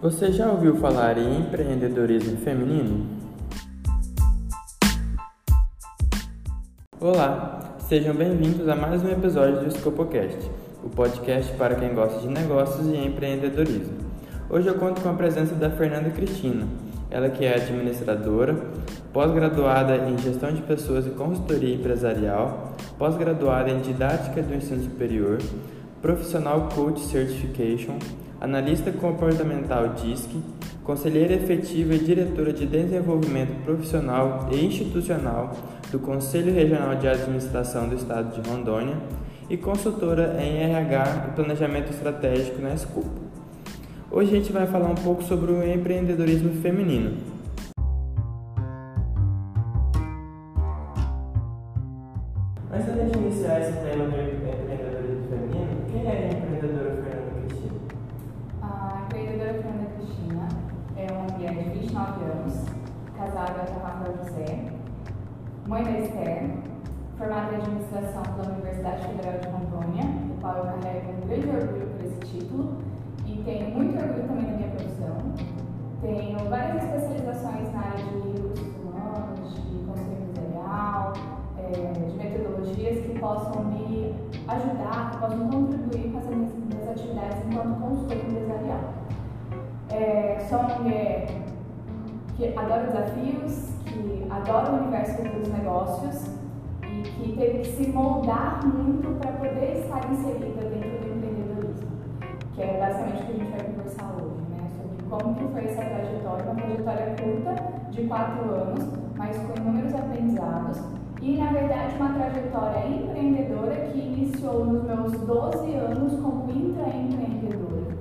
Você já ouviu falar em empreendedorismo feminino? Olá, sejam bem-vindos a mais um episódio do Scopocast, o podcast para quem gosta de negócios e empreendedorismo. Hoje eu conto com a presença da Fernanda Cristina, ela que é administradora, pós-graduada em gestão de pessoas e consultoria empresarial, pós-graduada em didática do ensino superior, profissional coach certification, analista comportamental DISC, conselheira efetiva e diretora de desenvolvimento profissional e institucional do Conselho Regional de Administração do Estado de Rondônia e consultora em RH e planejamento estratégico na Scoop. Hoje a gente vai falar um pouco sobre o empreendedorismo feminino. José, mãe da Esther, formada em administração pela Universidade Federal de Rondônia, do qual eu carrego um grande orgulho por esse título e tenho muito orgulho também da minha profissão. Tenho várias especializações na área de recursos humanos, de conselho empresarial, eh, de metodologias que possam me ajudar, que possam contribuir com as minhas, atividades enquanto consultor empresarial. É, sou uma mulher que adora desafios, que adora o universo dos negócios e que teve que se moldar muito para poder estar inserida dentro do empreendedorismo, que é basicamente o que a gente vai conversar hoje, né? Sobre como que foi essa trajetória, uma trajetória curta de quatro anos, mas com inúmeros aprendizados e, na verdade, uma trajetória empreendedora que iniciou nos meus 12 anos como intraempreendedora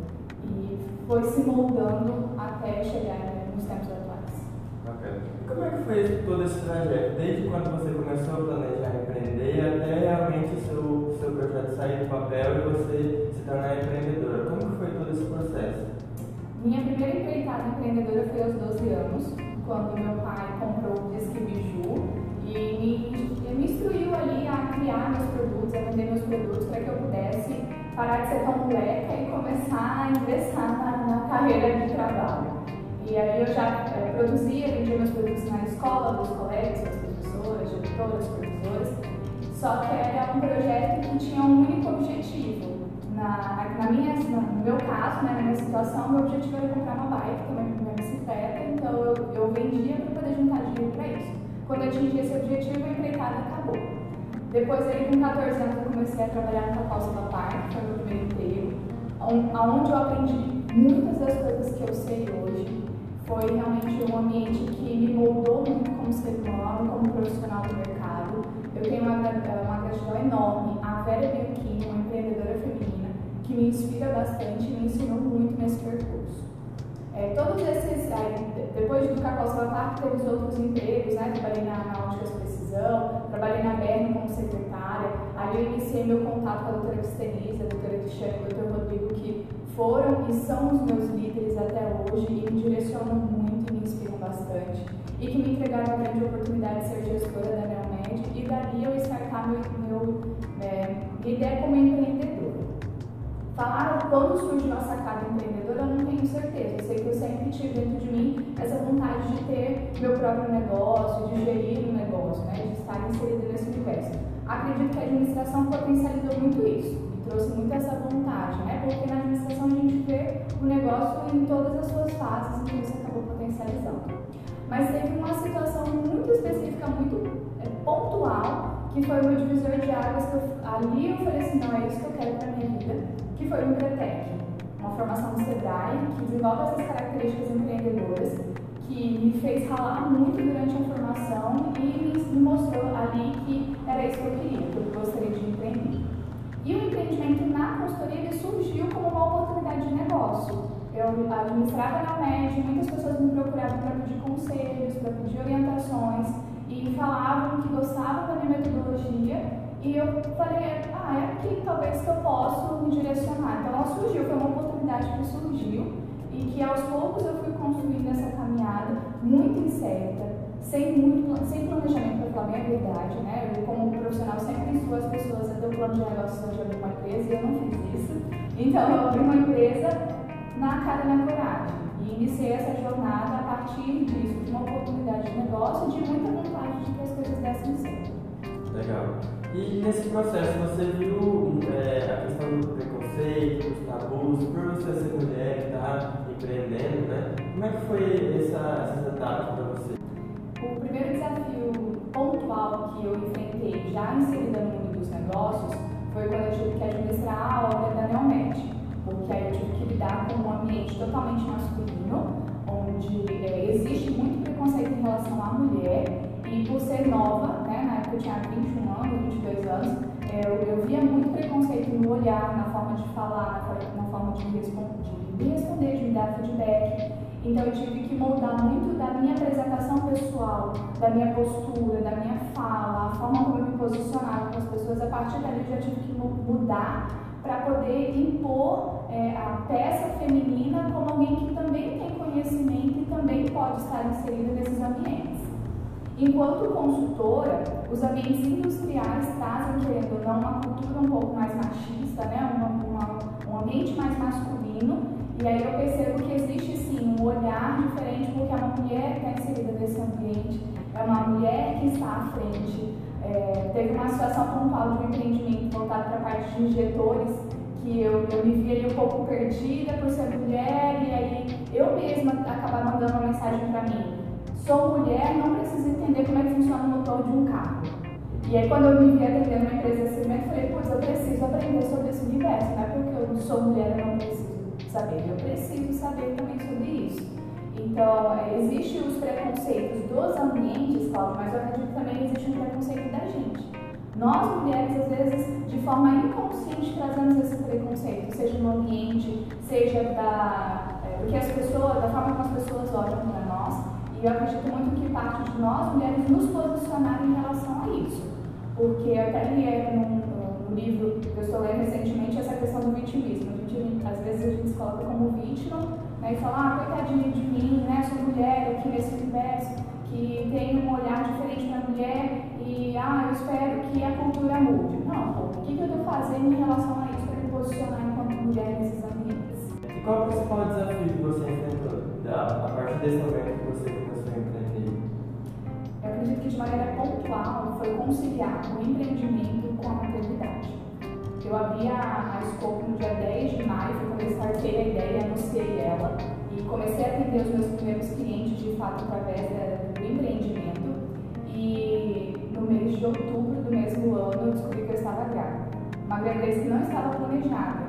e foi se moldando até chegar nos tempos atuais. Como é que foi todo esse trajeto? Desde quando você começou a planejar empreender até realmente o seu, seu projeto sair do papel e você se tornar empreendedora? Como que foi todo esse processo? Minha primeira empreitada empreendedora foi aos 12 anos, quando meu pai comprou o Disque Biju e me, me instruiu ali a criar meus produtos, a vender meus produtos para que eu pudesse parar de ser tão moleca e começar a ingressar na, na carreira de trabalho. E aí eu já é, produzia, vendia meus produtos na escola, dos colegas, das professoras, diretoras, professores, só que era um projeto que tinha um único objetivo. Na, na minha, no meu caso, né, na minha situação, meu objetivo era comprar uma bike, uma, uma bicicleta, então eu, eu vendia para poder juntar dinheiro para isso. Quando eu atingi esse objetivo, a empreitada acabou. Depois, aí, com 14 anos, eu comecei a trabalhar na Pausa da Par, que foi meu primeiro emprego, onde eu aprendi muitas das coisas que eu sei hoje. Foi realmente um ambiente que me moldou muito como ser humano, como profissional do mercado. Eu tenho uma, uma gratidão enorme à Vera Bianchini, uma empreendedora feminina, que me inspira bastante e me ensinou muito nesse percurso. É, todos esses, aí, depois do Cacau Salatar, teve os outros empregos, né? Trabalhei na, Óticas Precisão, trabalhei na Berna como secretária. Ali eu iniciei meu contato com a doutora Cristenise, a doutora Cristiane o doutor Rodrigo, que foram e são os meus líderes até hoje e me direcionam muito e me inspiram bastante. E que me entregaram a grande oportunidade de ser gestora da Neomed e dali eu startar meu, meu, é, ideia como empreendedora. Falaram quando surgiu a sacada empreendedora, eu não tenho certeza. Eu sei que eu sempre tive dentro de mim essa vontade de ter meu próprio negócio, de gerir um negócio, né? de estar inserido nesse universo. Acredito que a administração potencializou muito isso e trouxe muito essa vontade, né? porque na administração a gente vê o negócio em todas as suas fases e isso acabou potencializando. Mas teve uma situação muito específica, muito é, pontual, que foi o meu divisor de águas, que eu, ali eu falei assim, não, é isso que eu quero para minha vida, que foi o Empretec, uma formação do SEBRAE, que desenvolve essas características empreendedoras, que me fez ralar muito durante a formação e me mostrou ali que era isso que eu queria, que eu gostaria de empreender. E o empreendimento na consultoria surgiu como uma oportunidade de negócio. Eu administrava na MED, muitas pessoas me procuravam para pedir conselhos, para pedir orientações, e falavam que gostavam minha metodologia e eu falei, ah, é aqui talvez que eu possa me direcionar. Então ela surgiu, foi uma oportunidade que surgiu e que aos poucos eu fui construindo essa caminhada muito incerta, sem, muito, sem planejamento, para falar a verdade, né? Eu como profissional sempre instruo as pessoas a ter o plano de negócios de abrir uma empresa e eu não fiz isso. Então eu abri uma empresa na cara na coragem. E iniciei essa jornada a partir disso, de uma oportunidade de negócio e de muita vontade de que as coisas dessem certo. Legal. E nesse processo você viu é, a questão do preconceito, dos tabus, por você ser mulher e estar tá empreendendo, né? Como é que foi essa, essas etapas para você? O primeiro desafio pontual que eu enfrentei já inserida no mundo dos negócios foi quando eu tive que administrar a obra da Neomed, porque aí eu tive que lidar com um ambiente totalmente masculino, onde é, existe muito preconceito em relação à mulher e por ser nova, né, na época eu tinha 21 anos, 22 anos, é, eu, eu via muito preconceito no olhar, na forma de falar, na forma de, me responder, de me dar feedback. Então eu tive que moldar muito da minha apresentação pessoal, da minha postura, da minha fala, a forma como eu me posicionava com as pessoas. A partir dali eu já tive que mudar para poder impor é, a peça feminina como alguém que também tem conhecimento e também pode estar inserida nesses ambientes. Enquanto consultora, os ambientes industriais trazem, querendo ou não, uma cultura um pouco mais machista, né? Uma, uma, um ambiente mais masculino, e aí eu percebo que existe sim um olhar diferente, porque é uma mulher que está inserida nesse ambiente, é uma mulher que está à frente. É, teve uma situação pontual de um empreendimento voltado para a parte de injetores, que eu, eu me vi ali um pouco perdida por ser mulher, e aí eu mesma acabar mandando uma mensagem para mim sou mulher, não preciso entender como é que funciona o de um carro. E aí, quando eu me vi atendendo uma empresa de cimento, eu falei, pois eu preciso aprender sobre esse universo, não é porque eu sou mulher eu não preciso saber, eu preciso saber também sobre isso. Então, é, existem os preconceitos dos ambientes, Cláudio, mas eu acredito que também existe um preconceito da gente. Nós, mulheres, às vezes, de forma inconsciente, trazemos esse preconceito, seja no ambiente, seja da, é, do que as pessoas, da forma como as pessoas olham para nós. E eu acredito muito que parte de nós, mulheres, nos posicionar em relação a isso. Porque eu até li é, num, num livro que eu estou lendo recentemente essa questão do vitimismo. A gente, às vezes a gente se coloca como vítima né, e fala, ah, coitadinha de mim, né, sou mulher aqui nesse universo que tem um olhar diferente para a mulher e ah, eu espero que a cultura mude. Não, pô, o que, que eu estou fazendo em relação a isso para me posicionar enquanto mulher nesses ambientes? E qual é o principal desafio que você enfrentou a partir desse momento que você eu acredito que de maneira pontual foi conciliar o empreendimento com a maternidade. Eu abri a, a Scope no dia 10 de maio, foi quando eu startei a ideia, anunciei ela e comecei a atender os meus primeiros clientes de fato através do empreendimento. E no mês de outubro do mesmo ano eu descobri que eu estava grávida. Uma gravidez que não estava planejada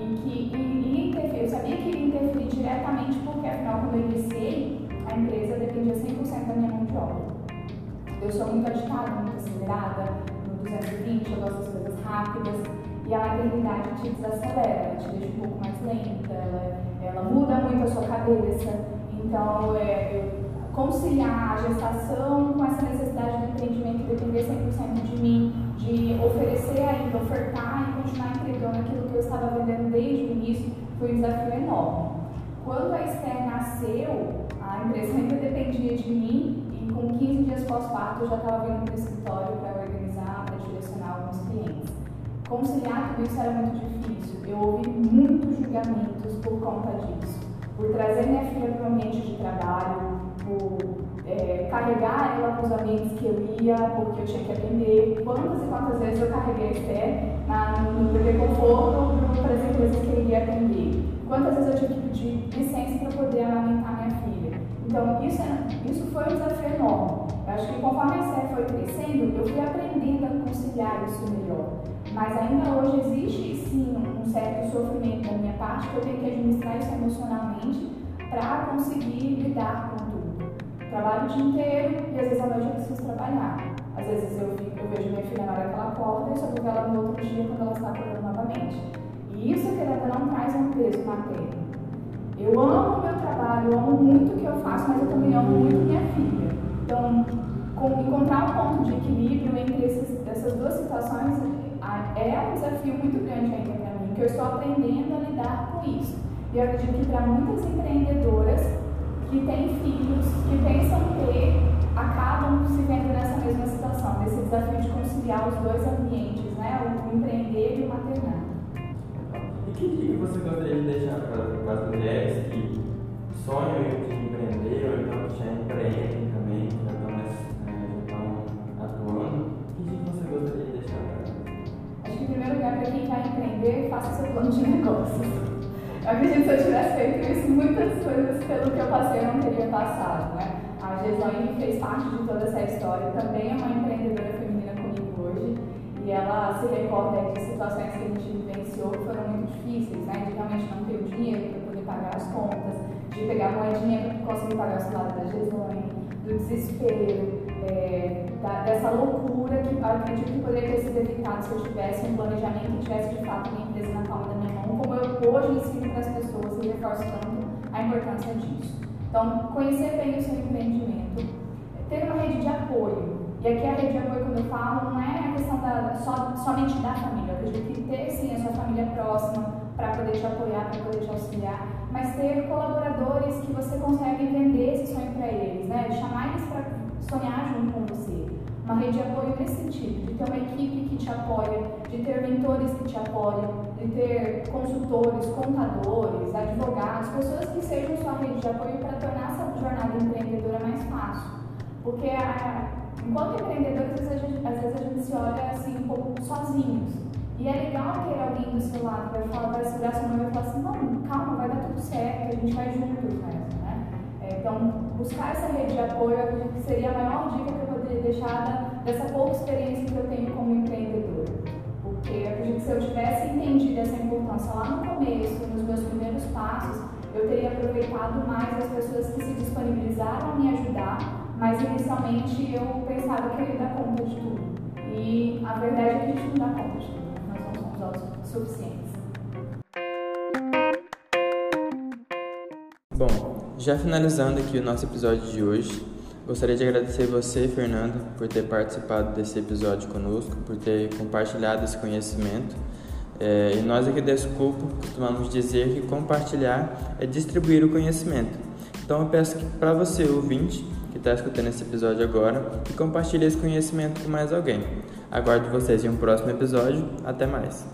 e que iria eu sabia que iria interferir diretamente porque afinal quando eu iniciei a empresa dependia 100% da minha mão de obra. Eu sou muito agitada, muito acelerada, no 220, eu gosto das coisas rápidas. E a maternidade te desacelera, ela te deixa um pouco mais lenta, ela, ela muda muito a sua cabeça. Então, é, conciliar a gestação com essa necessidade do empreendimento depender 100% de mim, de oferecer ainda, ofertar e continuar entregando aquilo que eu estava vendendo desde o início, foi um desafio enorme. Quando a Esther nasceu, a empresa ainda dependia de mim com 15 dias pós-parto, eu já estava vindo para o escritório para organizar, para direcionar alguns clientes. Conciliar tudo isso era muito difícil. Eu ouvi muitos julgamentos por conta disso. Por trazer minha filha para o ambiente de trabalho, por é, carregar ela para os ambientes que eu ia, porque eu tinha que atender. Quantas e quantas vezes eu carreguei a Esther no, no bebê conforto para as empresas que eu iria atender. Quantas vezes eu tive que pedir licença para poder amamentar minha filha. Então, isso, é, isso foi um desafio enorme. Eu acho que conforme a série foi crescendo, eu fui aprendendo a conciliar isso melhor. Mas ainda hoje existe sim um certo sofrimento da minha parte, que eu tenho que administrar isso emocionalmente para conseguir lidar com. Trabalho o dia inteiro e às vezes à noite eu preciso trabalhar. Às vezes eu, eu vejo minha filha na hora que ela acorda e só vou ela no outro dia quando ela está acordando novamente. E isso, querendo não, traz um peso materno. Eu amo meu trabalho, eu amo muito o que eu faço, mas eu também amo muito minha filha. Então, encontrar um ponto de equilíbrio entre esses, essas duas situações é um desafio muito grande ainda para mim, que eu estou aprendendo a lidar com isso. E eu acredito que para muitas empreendedoras que têm filhos, que pensam ter, acabam se vendo nessa mesma situação, nesse desafio de conciliar os dois ambientes, né? o empreender e o maternar. E que dica você gostaria de deixar para as mulheres que sonham em empreender ou então que já empreendem também, que já estão, né, já estão atuando? Que dica você gostaria de deixar para elas? Acho que, em primeiro lugar, para quem vai empreender, faça seu plano de negócios. Eu acredito que se eu tivesse feito isso, muitas coisas pelo que eu passei eu não teria passado, né? A Geslaine fez parte de toda essa história, também é uma empreendedora feminina comigo hoje, e ela se recorda de situações que a gente vivenciou que foram muito difíceis, né? De realmente não ter o dinheiro para poder pagar as contas, de pegar moedinha para conseguir pagar o salário da Geslaine, do desespero, é, da, dessa loucura que eu acredito que poderia ter sido evitado se eu tivesse um planejamento e tivesse de fato minha empresa na palma da minha mão, como eu hoje ensino para as pessoas e reforço tanto a importância disso. Então, conhecer bem o seu empreendimento, ter uma rede de apoio. E aqui a rede de apoio, quando eu falo, não é a questão da, só, somente da família. Eu acredito que ter sim a sua família próxima para poder te apoiar, para poder te auxiliar, mas ter colaboradores que você consegue vender esse sonho para eles, né? Chamar eles para sonhar junto com você. Uma rede de apoio nesse sentido, de ter uma equipe que te apoia, de ter mentores que te apoiam, de ter consultores, contadores, advogados, pessoas que sejam sua rede de apoio para tornar essa jornada empreendedora mais fácil. Porque a, enquanto empreendedores, às vezes, às vezes a gente se olha assim um pouco sozinhos. E é legal ter alguém do seu lado vai falar, vai segurar sua mão e falar assim, não, calma, vai dar tudo certo, a gente vai juntos nessa, né? É, então, buscar essa rede de apoio, eu acredito que seria a maior dica que eu poderia deixar dessa pouca experiência que eu tenho se eu tivesse entendido essa importância lá no começo, nos meus primeiros passos, eu teria aproveitado mais as pessoas que se disponibilizaram a me ajudar, mas inicialmente eu pensava que eu ia dar conta de tudo. E a verdade é que a gente não dá conta de tudo suficientes. Bom, já finalizando aqui o nosso episódio de hoje, gostaria de agradecer você, Fernando, por ter participado desse episódio conosco, por ter compartilhado esse conhecimento. É, e nós aqui da Esculpo costumamos dizer que compartilhar é distribuir o conhecimento. Então eu peço para você, ouvinte, que está escutando esse episódio agora, que compartilhe esse conhecimento com mais alguém. Aguardo vocês em um próximo episódio. Até mais!